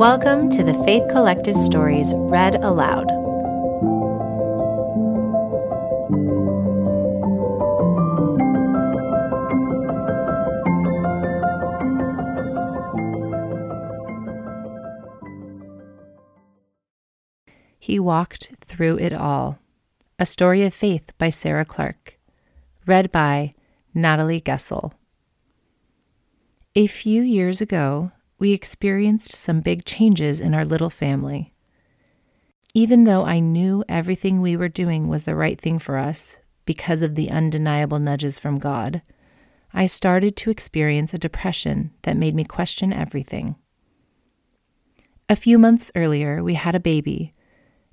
Welcome to the Faith Collective Stories Read Aloud. He Walked Through It All A Story of Faith by Sarah Clark. Read by Natalie Gessel. A few years ago, we experienced some big changes in our little family. Even though I knew everything we were doing was the right thing for us because of the undeniable nudges from God, I started to experience a depression that made me question everything. A few months earlier, we had a baby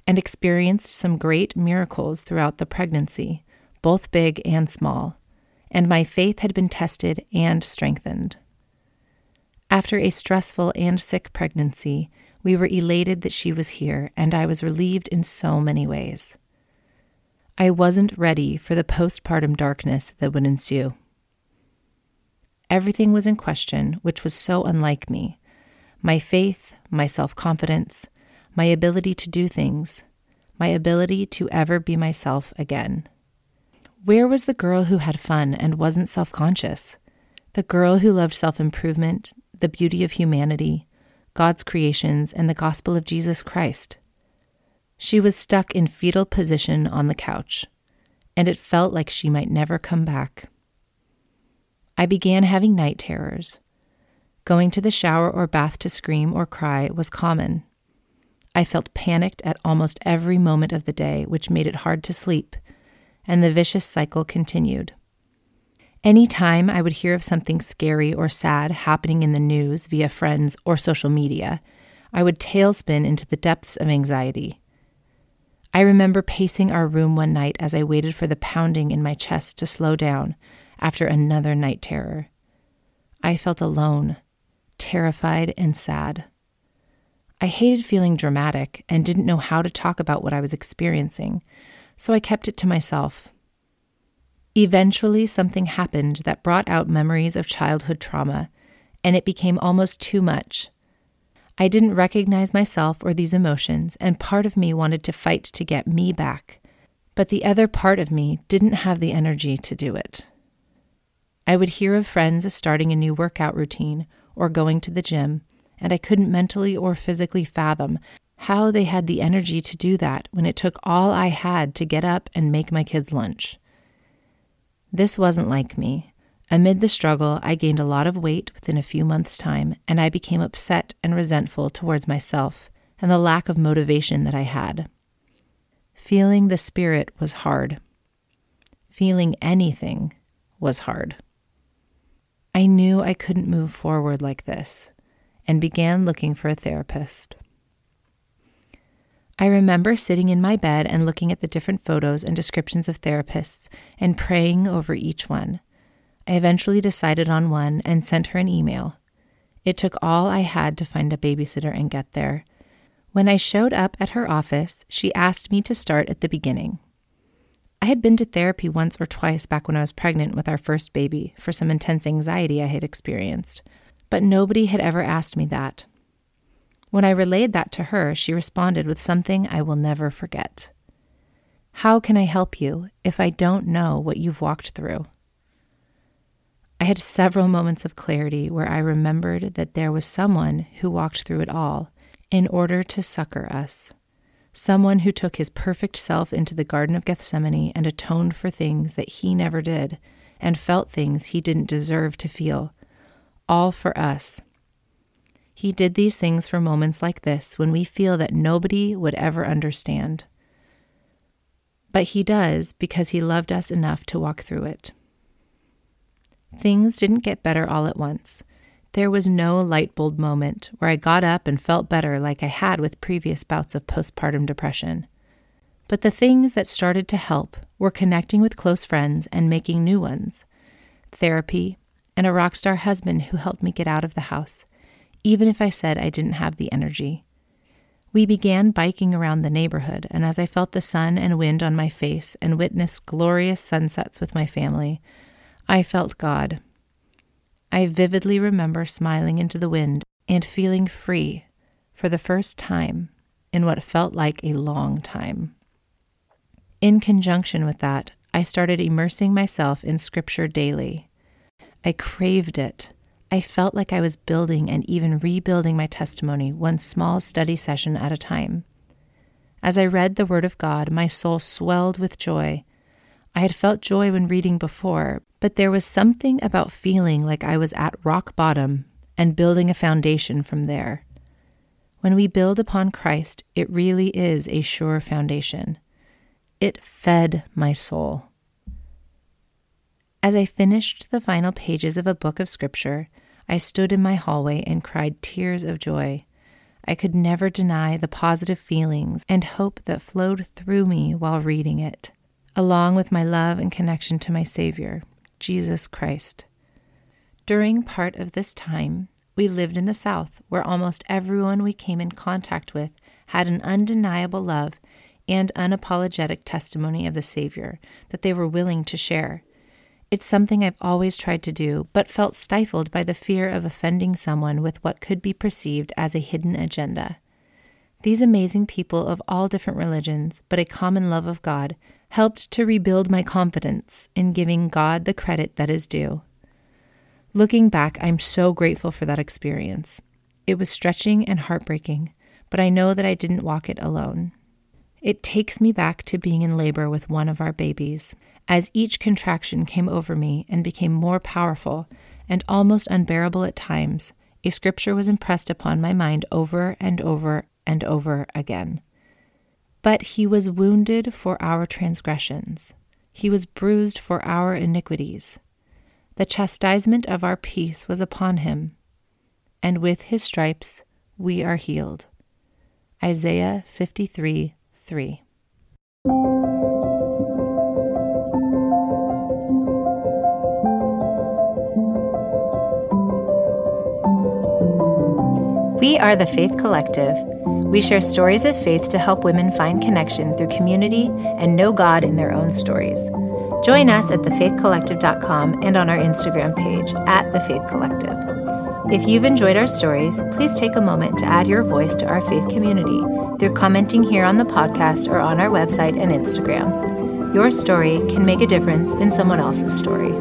and experienced some great miracles throughout the pregnancy, both big and small, and my faith had been tested and strengthened. After a stressful and sick pregnancy, we were elated that she was here, and I was relieved in so many ways. I wasn't ready for the postpartum darkness that would ensue. Everything was in question, which was so unlike me my faith, my self confidence, my ability to do things, my ability to ever be myself again. Where was the girl who had fun and wasn't self conscious? The girl who loved self improvement, the beauty of humanity, God's creations, and the gospel of Jesus Christ. She was stuck in fetal position on the couch, and it felt like she might never come back. I began having night terrors. Going to the shower or bath to scream or cry was common. I felt panicked at almost every moment of the day, which made it hard to sleep, and the vicious cycle continued. Any time I would hear of something scary or sad happening in the news via friends or social media, I would tailspin into the depths of anxiety. I remember pacing our room one night as I waited for the pounding in my chest to slow down after another night terror. I felt alone, terrified, and sad. I hated feeling dramatic and didn't know how to talk about what I was experiencing, so I kept it to myself. Eventually, something happened that brought out memories of childhood trauma, and it became almost too much. I didn't recognize myself or these emotions, and part of me wanted to fight to get me back, but the other part of me didn't have the energy to do it. I would hear of friends starting a new workout routine or going to the gym, and I couldn't mentally or physically fathom how they had the energy to do that when it took all I had to get up and make my kids lunch. This wasn't like me. Amid the struggle, I gained a lot of weight within a few months' time, and I became upset and resentful towards myself and the lack of motivation that I had. Feeling the spirit was hard. Feeling anything was hard. I knew I couldn't move forward like this and began looking for a therapist. I remember sitting in my bed and looking at the different photos and descriptions of therapists and praying over each one. I eventually decided on one and sent her an email. It took all I had to find a babysitter and get there. When I showed up at her office, she asked me to start at the beginning. I had been to therapy once or twice back when I was pregnant with our first baby for some intense anxiety I had experienced, but nobody had ever asked me that. When I relayed that to her, she responded with something I will never forget. How can I help you if I don't know what you've walked through? I had several moments of clarity where I remembered that there was someone who walked through it all in order to succor us. Someone who took his perfect self into the Garden of Gethsemane and atoned for things that he never did and felt things he didn't deserve to feel, all for us he did these things for moments like this when we feel that nobody would ever understand. But He does because He loved us enough to walk through it. Things didn't get better all at once. There was no light bulb moment where I got up and felt better like I had with previous bouts of postpartum depression. But the things that started to help were connecting with close friends and making new ones, therapy, and a rock star husband who helped me get out of the house even if I said I didn't have the energy. We began biking around the neighborhood, and as I felt the sun and wind on my face and witnessed glorious sunsets with my family, I felt God. I vividly remember smiling into the wind and feeling free, for the first time in what felt like a long time. In conjunction with that, I started immersing myself in Scripture daily. I craved it. I felt like I was building and even rebuilding my testimony one small study session at a time. As I read the Word of God, my soul swelled with joy. I had felt joy when reading before, but there was something about feeling like I was at rock bottom and building a foundation from there. When we build upon Christ, it really is a sure foundation. It fed my soul. As I finished the final pages of a book of Scripture, I stood in my hallway and cried tears of joy. I could never deny the positive feelings and hope that flowed through me while reading it, along with my love and connection to my Savior, Jesus Christ. During part of this time, we lived in the South, where almost everyone we came in contact with had an undeniable love and unapologetic testimony of the Savior that they were willing to share. It's something I've always tried to do, but felt stifled by the fear of offending someone with what could be perceived as a hidden agenda. These amazing people of all different religions, but a common love of God, helped to rebuild my confidence in giving God the credit that is due. Looking back, I'm so grateful for that experience. It was stretching and heartbreaking, but I know that I didn't walk it alone. It takes me back to being in labor with one of our babies. As each contraction came over me and became more powerful and almost unbearable at times, a scripture was impressed upon my mind over and over and over again. But he was wounded for our transgressions, he was bruised for our iniquities. The chastisement of our peace was upon him, and with his stripes we are healed. Isaiah 53 3. We are the Faith Collective. We share stories of faith to help women find connection through community and know God in their own stories. Join us at thefaithcollective.com and on our Instagram page at The Faith Collective. If you've enjoyed our stories, please take a moment to add your voice to our faith community through commenting here on the podcast or on our website and Instagram. Your story can make a difference in someone else's story.